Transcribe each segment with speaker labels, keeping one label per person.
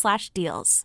Speaker 1: slash deals.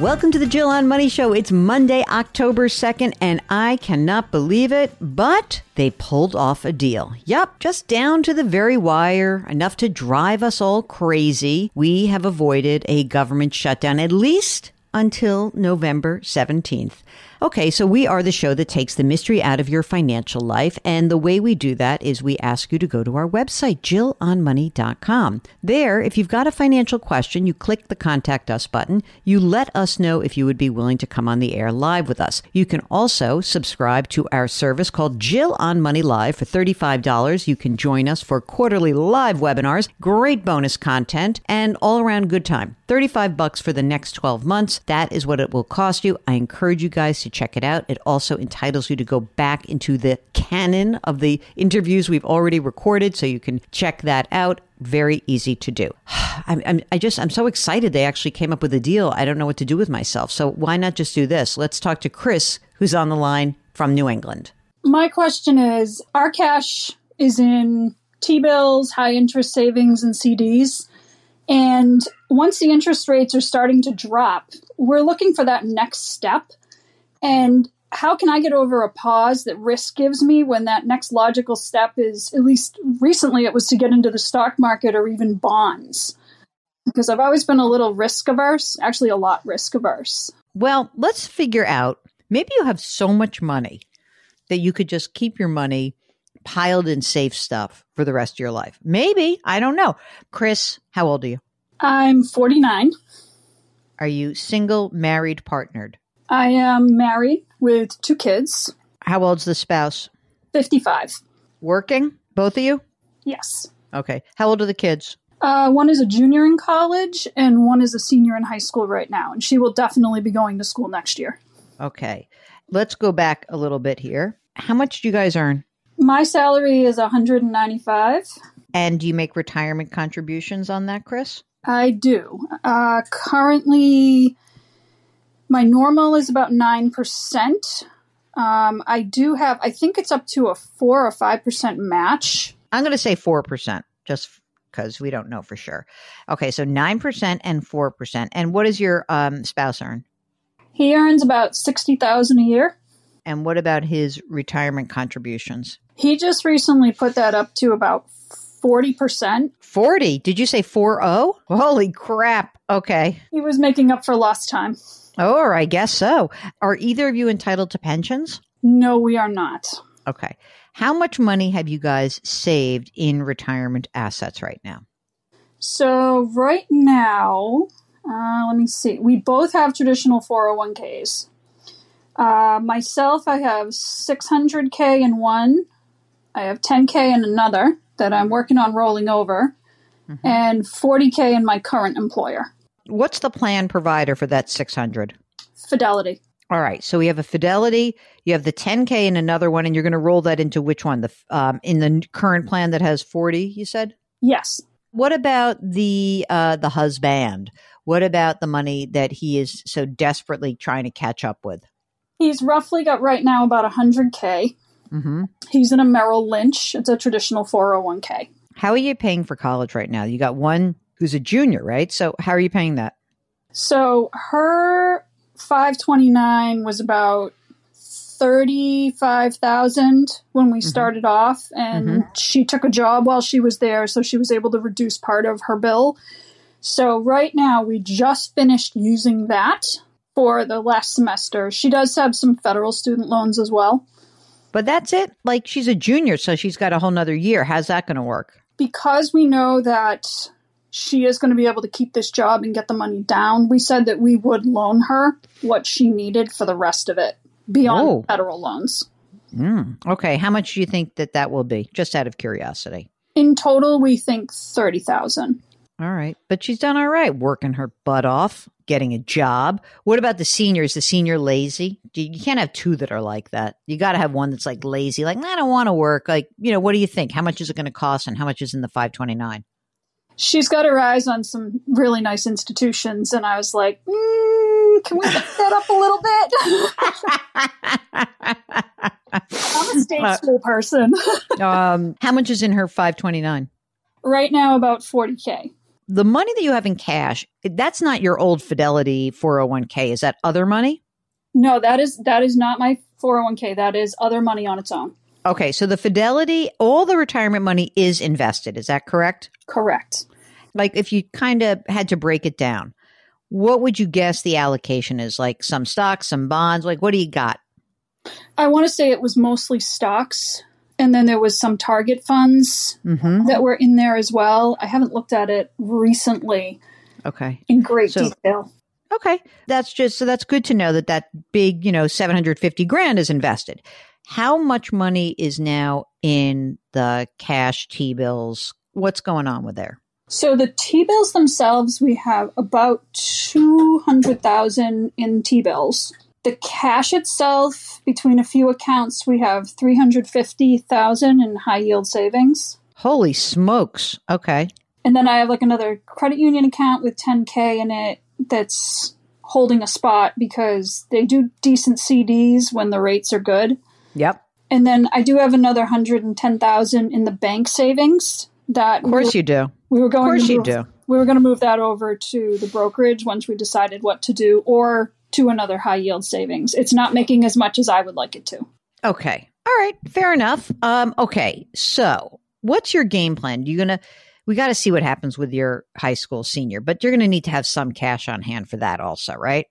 Speaker 2: Welcome to the Jill on Money Show. It's Monday, October 2nd, and I cannot believe it, but they pulled off a deal. Yup, just down to the very wire, enough to drive us all crazy. We have avoided a government shutdown, at least until November 17th. Okay, so we are the show that takes the mystery out of your financial life. And the way we do that is we ask you to go to our website, jillonmoney.com. There, if you've got a financial question, you click the contact us button. You let us know if you would be willing to come on the air live with us. You can also subscribe to our service called Jill on Money Live for $35. You can join us for quarterly live webinars, great bonus content, and all around good time. 35 bucks for the next 12 months. That is what it will cost you. I encourage you guys to check it out. It also entitles you to go back into the canon of the interviews we've already recorded, so you can check that out. Very easy to do. I'm, I'm, I just, I'm so excited they actually came up with a deal. I don't know what to do with myself. So why not just do this? Let's talk to Chris, who's on the line from New England.
Speaker 3: My question is our cash is in T bills, high interest savings, and CDs. And once the interest rates are starting to drop, we're looking for that next step. And how can I get over a pause that risk gives me when that next logical step is, at least recently, it was to get into the stock market or even bonds? Because I've always been a little risk averse, actually, a lot risk averse.
Speaker 2: Well, let's figure out maybe you have so much money that you could just keep your money piled in safe stuff for the rest of your life. Maybe, I don't know. Chris, how old are you?
Speaker 3: I'm 49.
Speaker 2: Are you single, married, partnered?
Speaker 3: I am married with two kids.
Speaker 2: How old's the spouse?
Speaker 3: 55.
Speaker 2: Working? Both of you?
Speaker 3: Yes.
Speaker 2: Okay. How old are the kids?
Speaker 3: Uh, one is a junior in college, and one is a senior in high school right now. And she will definitely be going to school next year.
Speaker 2: Okay. Let's go back a little bit here. How much do you guys earn?
Speaker 3: My salary is 195.
Speaker 2: And do you make retirement contributions on that, Chris?
Speaker 3: I do. Uh, currently, my normal is about 9%. Um, I do have, I think it's up to a 4 or 5% match.
Speaker 2: I'm going to say 4%, just because we don't know for sure. Okay, so 9% and 4%. And what does your um, spouse earn?
Speaker 3: He earns about 60000 a year.
Speaker 2: And what about his retirement contributions?
Speaker 3: He just recently put that up to about 40%.
Speaker 2: 40? Did you say 40? Holy crap. Okay.
Speaker 3: He was making up for lost time.
Speaker 2: Oh, I guess so. Are either of you entitled to pensions?
Speaker 3: No, we are not.
Speaker 2: Okay. How much money have you guys saved in retirement assets right now?
Speaker 3: So, right now, uh, let me see. We both have traditional 401ks. Uh, myself, I have 600K in one, I have 10K in another that I'm working on rolling over, mm-hmm. and 40K in my current employer.
Speaker 2: What's the plan provider for that 600?
Speaker 3: Fidelity.
Speaker 2: All right. So we have a Fidelity, you have the 10K in another one, and you're going to roll that into which one? The um, In the current plan that has 40, you said?
Speaker 3: Yes.
Speaker 2: What about the uh, the husband? What about the money that he is so desperately trying to catch up with?
Speaker 3: He's roughly got right now about 100K. Mm-hmm. He's in a Merrill Lynch. It's a traditional 401k.
Speaker 2: How are you paying for college right now? You got one who's a junior, right? So how are you paying that?
Speaker 3: So her 529 was about 35,000 when we mm-hmm. started off and mm-hmm. she took a job while she was there so she was able to reduce part of her bill. So right now we just finished using that for the last semester. She does have some federal student loans as well.
Speaker 2: But that's it. Like she's a junior, so she's got a whole nother year. How's that going to work?
Speaker 3: Because we know that she is going to be able to keep this job and get the money down, we said that we would loan her what she needed for the rest of it beyond
Speaker 2: Oh.
Speaker 3: federal loans. Hmm.
Speaker 2: Okay. How much do you think that that will be? Just out of curiosity.
Speaker 3: In total, we think 30,000.
Speaker 2: All right. But she's done all right, working her butt off, getting a job. What about the seniors? The senior lazy? You can't have two that are like that. You got to have one that's like lazy, like, I don't want to work. Like, you know, what do you think? How much is it going to cost and how much is in the 529?
Speaker 3: She's got her eyes on some really nice institutions, and I was like, mm, can we get that up a little bit? I'm a state
Speaker 2: Uh,
Speaker 3: school person.
Speaker 2: um, how much is in her 529?
Speaker 3: right now, about 40K.
Speaker 2: The money that you have in cash, that's not your old Fidelity 401k. Is that other money?
Speaker 3: No, that is that is not my 401k. That is other money on its own.
Speaker 2: Okay. So the Fidelity, all the retirement money is invested. Is that correct?
Speaker 3: Correct.
Speaker 2: like if you kind of had to break it down, what would you guess the allocation is? Like some stocks, some bonds, like what do you got?
Speaker 3: I want to say it was mostly stocks, and then there was some target funds
Speaker 2: Mm-hmm.
Speaker 3: that were in there as well. I haven't looked at it recently
Speaker 2: Okay.
Speaker 3: in great
Speaker 2: So-
Speaker 3: detail.
Speaker 2: Okay. That's just so that's good to know that that big, you know, 750 grand is invested. How much money is now in the cash T bills? What's going on with there?
Speaker 3: So the T bills themselves, we have about two hundred thousand in T bills. The cash itself, between a few accounts, we have three hundred fifty thousand in high yield savings.
Speaker 2: Holy smokes. Okay.
Speaker 3: And then I have like another credit union account with 10K in it that's holding a spot because they do decent CDs when the rates are good.
Speaker 2: Yep.
Speaker 3: And then I do have another 110,000 in the bank savings that
Speaker 2: Of course you do.
Speaker 3: we were going
Speaker 2: Of course
Speaker 3: to
Speaker 2: you
Speaker 3: move,
Speaker 2: do.
Speaker 3: We were going to move that over to the brokerage once we decided what to do or to another high yield savings. It's not making as much as I would like it to.
Speaker 2: Okay. All right. Fair enough. Um, okay. So what's your game plan? You gonna we gotta see what happens with your high school senior, but you're gonna need to have some cash on hand for that also, right?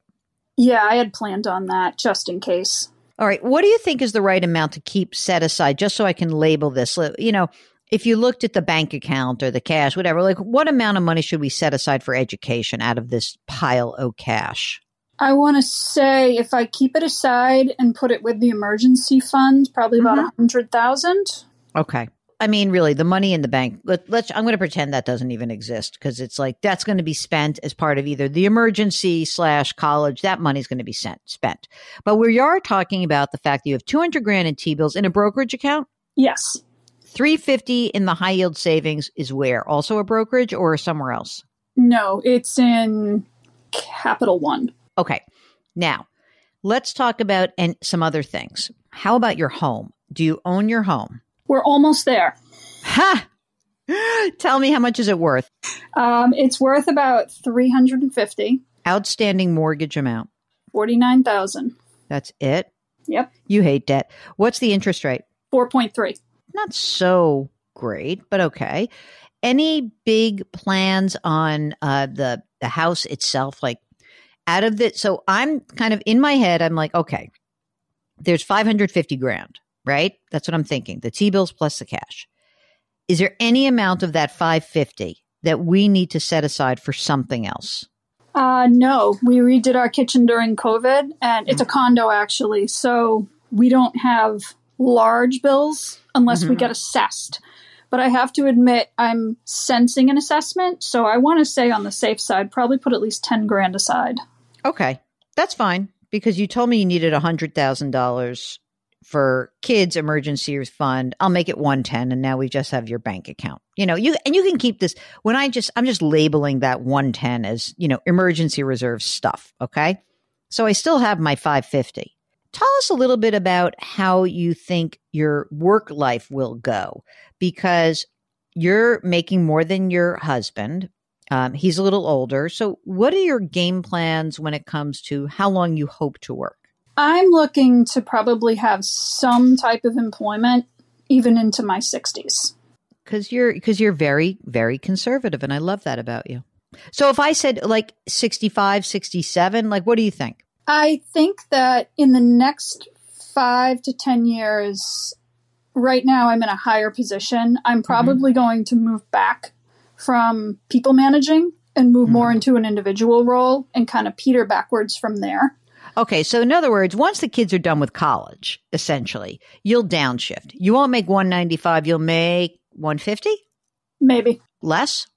Speaker 3: Yeah, I had planned on that just in case.
Speaker 2: All right. What do you think is the right amount to keep set aside just so I can label this? You know, if you looked at the bank account or the cash, whatever, like what amount of money should we set aside for education out of this pile of cash?
Speaker 3: I want to say if I keep it aside and put it with the emergency fund, probably about mm-hmm. a hundred thousand.
Speaker 2: Okay. I mean, really, the money in the bank. Let, let's. I'm going to pretend that doesn't even exist because it's like that's going to be spent as part of either the emergency slash college. That money's going to be sent spent. But we are talking about the fact that you have 200 grand in T bills in a brokerage account.
Speaker 3: Yes.
Speaker 2: 350 in the high yield savings is where also a brokerage or somewhere else.
Speaker 3: No, it's in Capital One.
Speaker 2: Okay. Now, let's talk about and some other things. How about your home? Do you own your home?
Speaker 3: We're almost there.
Speaker 2: Ha! Tell me how much is it worth?
Speaker 3: Um, it's worth about 350,
Speaker 2: Outstanding mortgage amount.
Speaker 3: 49,000.
Speaker 2: That's it.
Speaker 3: Yep.
Speaker 2: You hate debt. What's the interest rate?
Speaker 3: 4.3.
Speaker 2: Not so great, but okay. Any big plans on uh, the the house itself? Like out of it, so I'm kind of in my head. I'm like, okay, there's 550 grand, right? That's what I'm thinking. The T bills plus the cash. Is there any amount of that 550 that we need to set aside for something else?
Speaker 3: Uh, no, we redid our kitchen during COVID, and it's a condo actually, so we don't have large bills unless we get assessed. But I have to admit, I'm sensing an assessment, so I want to say on the safe side, probably put at least 10 grand aside.
Speaker 2: Okay, that's fine because you told me you needed a hundred thousand dollars for kids emergency fund. I'll make it one ten, and now we just have your bank account. You know, you and you can keep this. When I just, I'm just labeling that one ten as you know emergency reserve stuff. Okay, so I still have my five fifty. Tell us a little bit about how you think your work life will go because you're making more than your husband. Um, he's a little older. So, what are your game plans when it comes to how long you hope to work?
Speaker 3: I'm looking to probably have some type of employment even into my 60s.
Speaker 2: Cuz you're cuz you're very very conservative and I love that about you. So if I said like 65, 67, like what do you think?
Speaker 3: I think that in the next 5 to 10 years right now I'm in a higher position. I'm mm-hmm. probably mm-hmm. going to move back from people managing and move mm-hmm. more into an individual role and kind of peter backwards from there.
Speaker 2: Okay, so in other words, once the kids are done with college, essentially, you'll downshift. You won't make 195, you'll make 150?
Speaker 3: Maybe.
Speaker 2: Less?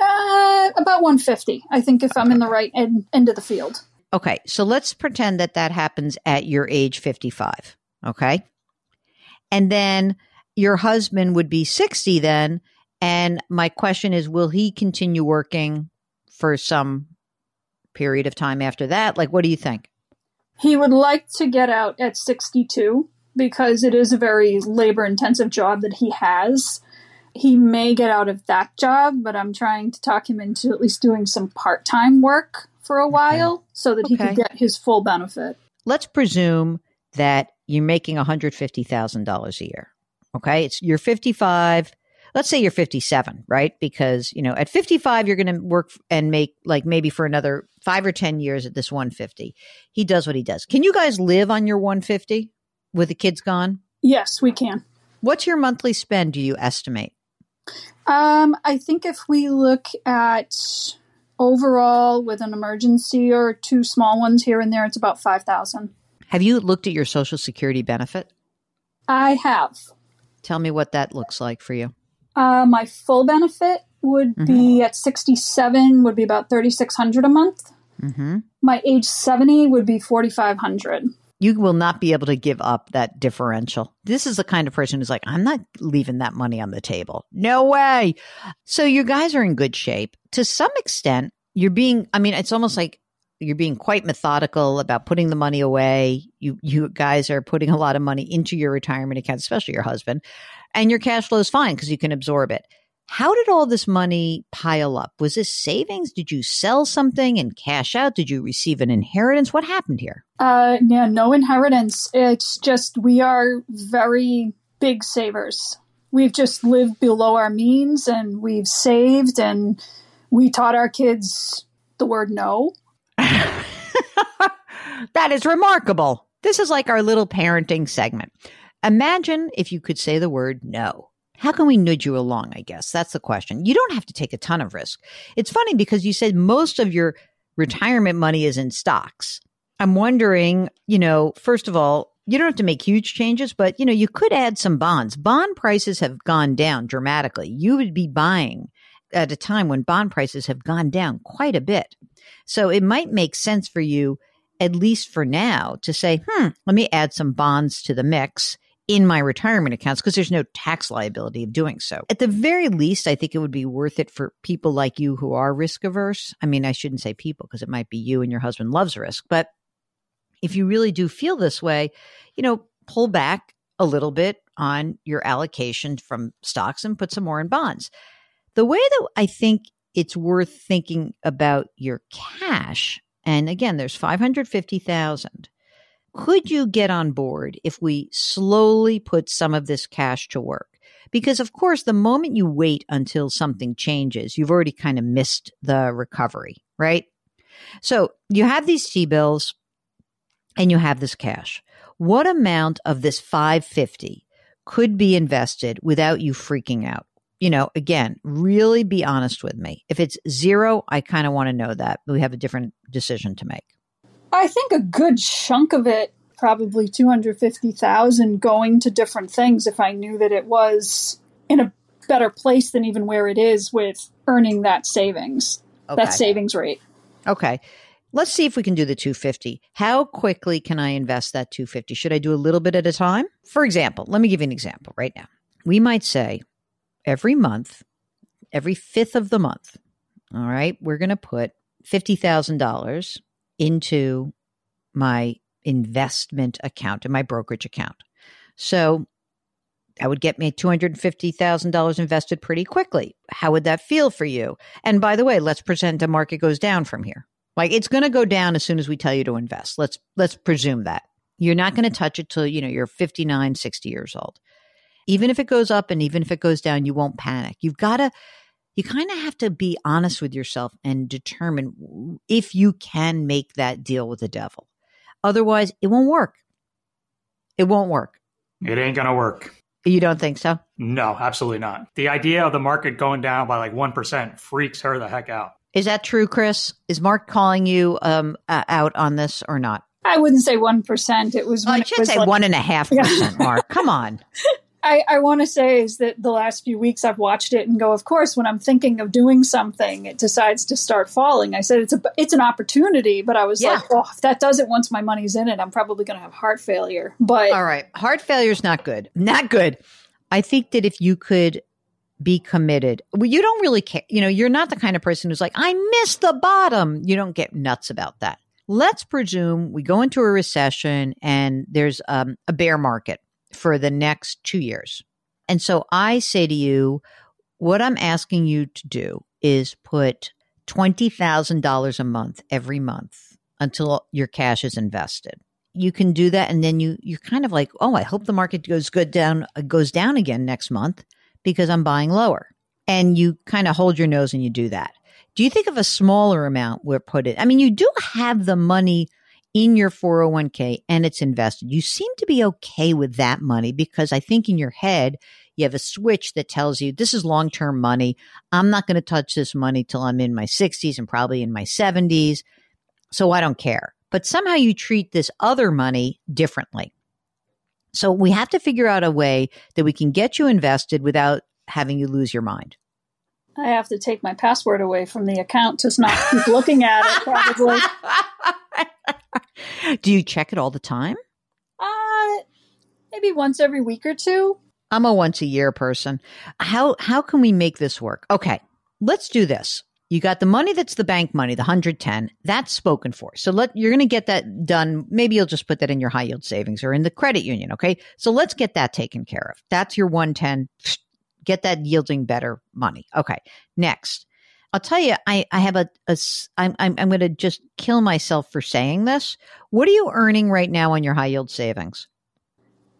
Speaker 3: Uh, about 150, I think, if I'm in the right end, end of the field.
Speaker 2: Okay, so let's pretend that that happens at your age 55. Okay. And then your husband would be 60 then. And my question is will he continue working for some period of time after that? Like, what do you think?
Speaker 3: He would like to get out at 62 because it is a very labor intensive job that he has. He may get out of that job, but I'm trying to talk him into at least doing some part time work for a while okay. so that okay. he can get his full benefit.
Speaker 2: Let's presume that you're making $150,000 a year. Okay. It's you're 55. Let's say you're 57, right? Because, you know, at 55, you're going to work and make like maybe for another five or 10 years at this 150. He does what he does. Can you guys live on your 150 with the kids gone?
Speaker 3: Yes, we can.
Speaker 2: What's your monthly spend, do you estimate?
Speaker 3: Um, I think if we look at overall with an emergency or two small ones here and there, it's about 5,000.
Speaker 2: Have you looked at your social security benefit?
Speaker 3: I have.
Speaker 2: Tell me what that looks like for you.
Speaker 3: Uh, my full benefit would mm-hmm. be at 67 would be about 3600 a month. Mm-hmm. My age 70 would be 4500
Speaker 2: you will not be able to give up that differential. This is the kind of person who's like, I'm not leaving that money on the table. No way. So you guys are in good shape. To some extent, you're being, I mean, it's almost like you're being quite methodical about putting the money away. You you guys are putting a lot of money into your retirement account, especially your husband, and your cash flow is fine because you can absorb it. How did all this money pile up? Was this savings? Did you sell something and cash out? Did you receive an inheritance? What happened here?
Speaker 3: Uh, yeah, no inheritance. It's just we are very big savers. We've just lived below our means and we've saved and we taught our kids the word no
Speaker 2: that is remarkable. This is like our little parenting segment. Imagine if you could say the word no. How can we nudge you along? I guess that's the question. You don't have to take a ton of risk. It's funny because you said most of your retirement money is in stocks. I'm wondering, you know, first of all, you don't have to make huge changes, but you know, you could add some bonds. Bond prices have gone down dramatically. You would be buying at a time when bond prices have gone down quite a bit. So it might make sense for you, at least for now, to say, hmm, let me add some bonds to the mix in my retirement accounts because there's no tax liability of doing so. At the very least, I think it would be worth it for people like you who are risk averse. I mean, I shouldn't say people because it might be you and your husband loves risk, but if you really do feel this way, you know, pull back a little bit on your allocation from stocks and put some more in bonds. The way that I think it's worth thinking about your cash. And again, there's 550,000. Could you get on board if we slowly put some of this cash to work? Because of course, the moment you wait until something changes, you've already kind of missed the recovery, right? So you have these T bills and you have this cash. What amount of this 550 could be invested without you freaking out? you know, again, really be honest with me. If it's zero, I kind of want to know that. We have a different decision to make.
Speaker 3: I think a good chunk of it, probably 250,000 going to different things if I knew that it was in a better place than even where it is with earning that savings, okay. that savings rate.
Speaker 2: Okay. Let's see if we can do the 250. How quickly can I invest that 250? Should I do a little bit at a time? For example, let me give you an example right now. We might say every month, every fifth of the month, all right, we're going to put $50,000 into my investment account, in my brokerage account. So that would get me $250,000 invested pretty quickly. How would that feel for you? And by the way, let's pretend the market goes down from here. Like it's going to go down as soon as we tell you to invest. Let's let's presume that. You're not going to touch it till, you know, you're 59, 60 years old. Even if it goes up and even if it goes down, you won't panic. You've got to you kind of have to be honest with yourself and determine if you can make that deal with the devil. Otherwise, it won't work. It won't work.
Speaker 4: It ain't going to work.
Speaker 2: You don't think so?
Speaker 4: No, absolutely not. The idea of the market going down by like 1% freaks her the heck out.
Speaker 2: Is that true, Chris? Is Mark calling you um, uh, out on this or not?
Speaker 3: I wouldn't say 1%. It was,
Speaker 2: oh, I should say like, one and a half percent, Mark. Come on.
Speaker 3: I, I want to say is that the last few weeks I've watched it and go, of course, when I'm thinking of doing something, it decides to start falling. I said it's a it's an opportunity, but I was yeah. like, oh, if that does it once my money's in it, I'm probably going to have heart failure. But
Speaker 2: all right, heart failure is not good, not good. I think that if you could be committed, well, you don't really care. You know, you're not the kind of person who's like, I missed the bottom. You don't get nuts about that. Let's presume we go into a recession and there's um, a bear market for the next two years. And so I say to you, what I'm asking you to do is put $20,000 a month every month until your cash is invested. You can do that and then you you're kind of like, "Oh, I hope the market goes good down goes down again next month because I'm buying lower." And you kind of hold your nose and you do that. Do you think of a smaller amount where put it? I mean, you do have the money in your 401k and it's invested. You seem to be okay with that money because I think in your head, you have a switch that tells you this is long term money. I'm not going to touch this money till I'm in my 60s and probably in my 70s. So I don't care. But somehow you treat this other money differently. So we have to figure out a way that we can get you invested without having you lose your mind.
Speaker 3: I have to take my password away from the account to not keep looking at it, probably.
Speaker 2: Do you check it all the time?
Speaker 3: Uh, maybe once every week or two.
Speaker 2: I'm a once a year person. How how can we make this work? Okay, let's do this. You got the money that's the bank money, the 110. That's spoken for. So let you're going to get that done. Maybe you'll just put that in your high yield savings or in the credit union, okay? So let's get that taken care of. That's your 110. Get that yielding better money. Okay. Next. I'll tell you, I, I have a, a I'm, I'm, I'm going to just kill myself for saying this. What are you earning right now on your high yield savings?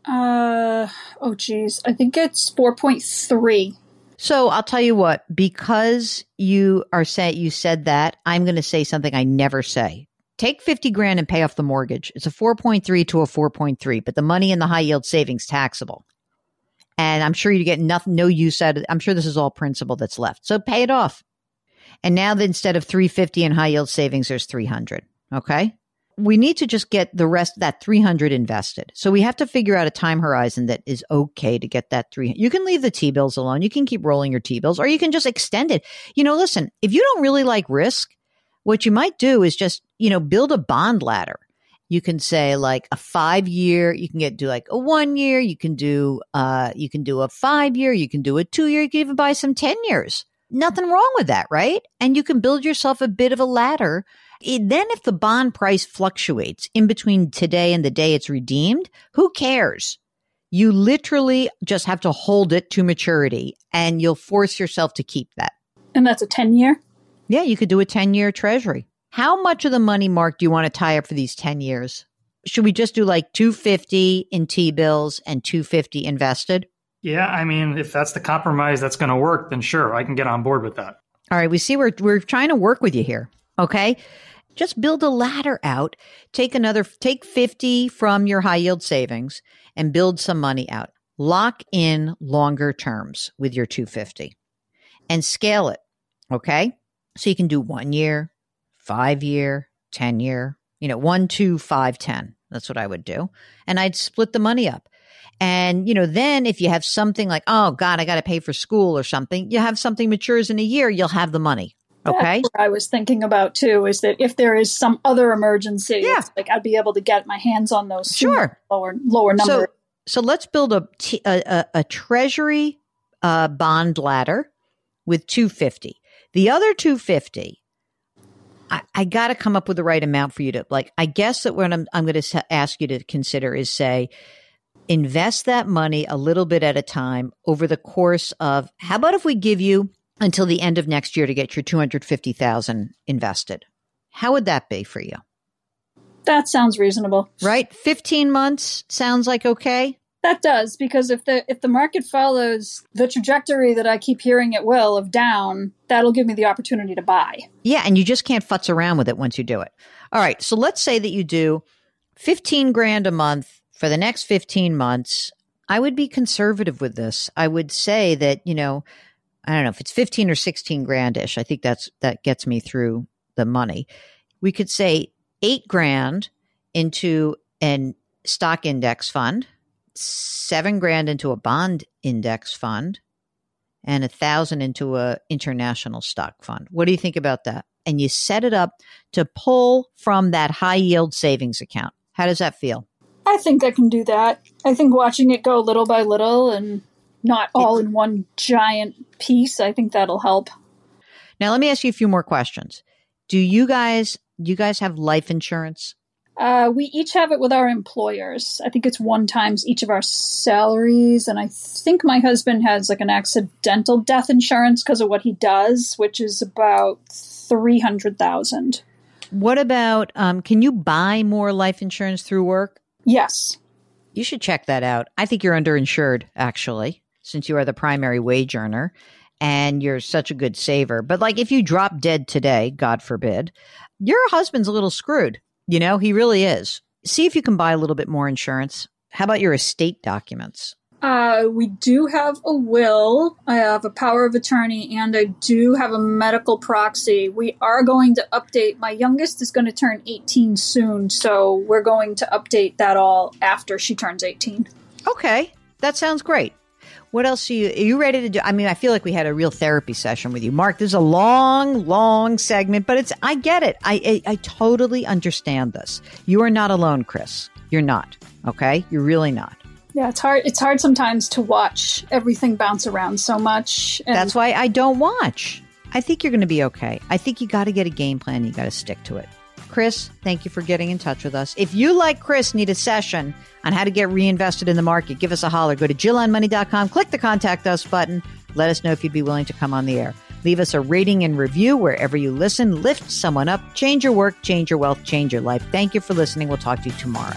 Speaker 3: Uh, oh geez. I think it's 4.3.
Speaker 2: So I'll tell you what, because you are saying, you said that, I'm going to say something I never say. Take 50 grand and pay off the mortgage. It's a 4.3 to a 4.3, but the money in the high yield savings taxable. And I'm sure you get nothing, no use out of I'm sure this is all principal that's left. So pay it off. And now that instead of 350 in high yield savings, there's 300. Okay. We need to just get the rest of that 300 invested. So we have to figure out a time horizon that is okay to get that 300. You can leave the T bills alone. You can keep rolling your T bills or you can just extend it. You know, listen, if you don't really like risk, what you might do is just, you know, build a bond ladder. You can say like a five year, you can get do like a one year, you can do uh you can do a five year, you can do a two year, you can even buy some 10 years. Nothing wrong with that, right? And you can build yourself a bit of a ladder. It, then if the bond price fluctuates in between today and the day it's redeemed, who cares? You literally just have to hold it to maturity and you'll force yourself to keep that.
Speaker 3: And that's a 10 year?
Speaker 2: Yeah, you could do a 10 year treasury. How much of the money, Mark, do you want to tie up for these 10 years? Should we just do like 250 in T bills and 250 invested?
Speaker 4: Yeah, I mean, if that's the compromise that's going to work, then sure, I can get on board with that.
Speaker 2: All right, we see we're we're trying to work with you here. Okay? Just build a ladder out. Take another take 50 from your high yield savings and build some money out. Lock in longer terms with your 250 and scale it. Okay? So you can do 1 year, 5 year, 10 year, you know, one, two, five, ten. That's what I would do. And I'd split the money up. And, you know, then if you have something like, oh God, I got to pay for school or something, you have something matures in a year, you'll have the money. Okay.
Speaker 3: I was thinking about too is that if there is some other emergency, yeah. like I'd be able to get my hands on those
Speaker 2: sure
Speaker 3: lower lower number.
Speaker 2: So, so let's build a t- a, a, a treasury uh, bond ladder with 250. The other 250 I, I got to come up with the right amount for you to like. I guess that what I'm, I'm going to ask you to consider is say, invest that money a little bit at a time over the course of how about if we give you until the end of next year to get your 250,000 invested? How would that be for you?
Speaker 3: That sounds reasonable.
Speaker 2: Right? 15 months sounds like okay.
Speaker 3: That does because if the if the market follows the trajectory that I keep hearing it will of down, that'll give me the opportunity to buy.
Speaker 2: Yeah, and you just can't futz around with it once you do it. All right, so let's say that you do 15 grand a month for the next 15 months. I would be conservative with this. I would say that, you know, I don't know if it's 15 or 16 grandish. I think that's that gets me through the money. We could say 8 grand into an stock index fund seven grand into a bond index fund and a thousand into a international stock fund. What do you think about that? And you set it up to pull from that high yield savings account. How does that feel?
Speaker 3: I think I can do that. I think watching it go little by little and not all in one giant piece, I think that'll help.
Speaker 2: Now let me ask you a few more questions. Do you guys do you guys have life insurance?
Speaker 3: Uh, we each have it with our employers. I think it's one times each of our salaries, and I think my husband has like an accidental death insurance because of what he does, which is about three hundred thousand.
Speaker 2: What about? Um, can you buy more life insurance through work?
Speaker 3: Yes.
Speaker 2: You should check that out. I think you're underinsured, actually, since you are the primary wage earner and you're such a good saver. But like, if you drop dead today, God forbid, your husband's a little screwed you know, he really is. See if you can buy a little bit more insurance. How about your estate documents?
Speaker 3: Uh, we do have a will. I have a power of attorney, and I do have a medical proxy. We are going to update. My youngest is going to turn 18 soon, so we're going to update that all after she turns 18.
Speaker 2: Okay, that sounds great. What else are you? Are you ready to do? I mean, I feel like we had a real therapy session with you, Mark. This is a long, long segment, but it's. I get it. I, I I totally understand this. You are not alone, Chris. You're not. Okay, you're really not.
Speaker 3: Yeah, it's hard. It's hard sometimes to watch everything bounce around so much.
Speaker 2: And- That's why I don't watch. I think you're going to be okay. I think you got to get a game plan. You got to stick to it. Chris, thank you for getting in touch with us. If you, like Chris, need a session on how to get reinvested in the market, give us a holler. Go to JillOnMoney.com, click the contact us button. Let us know if you'd be willing to come on the air. Leave us a rating and review wherever you listen. Lift someone up, change your work, change your wealth, change your life. Thank you for listening. We'll talk to you tomorrow.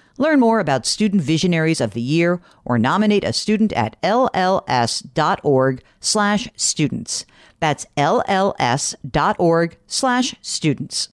Speaker 2: Learn more about Student Visionaries of the Year or nominate a student at lls.org slash students. That's lls.org slash students.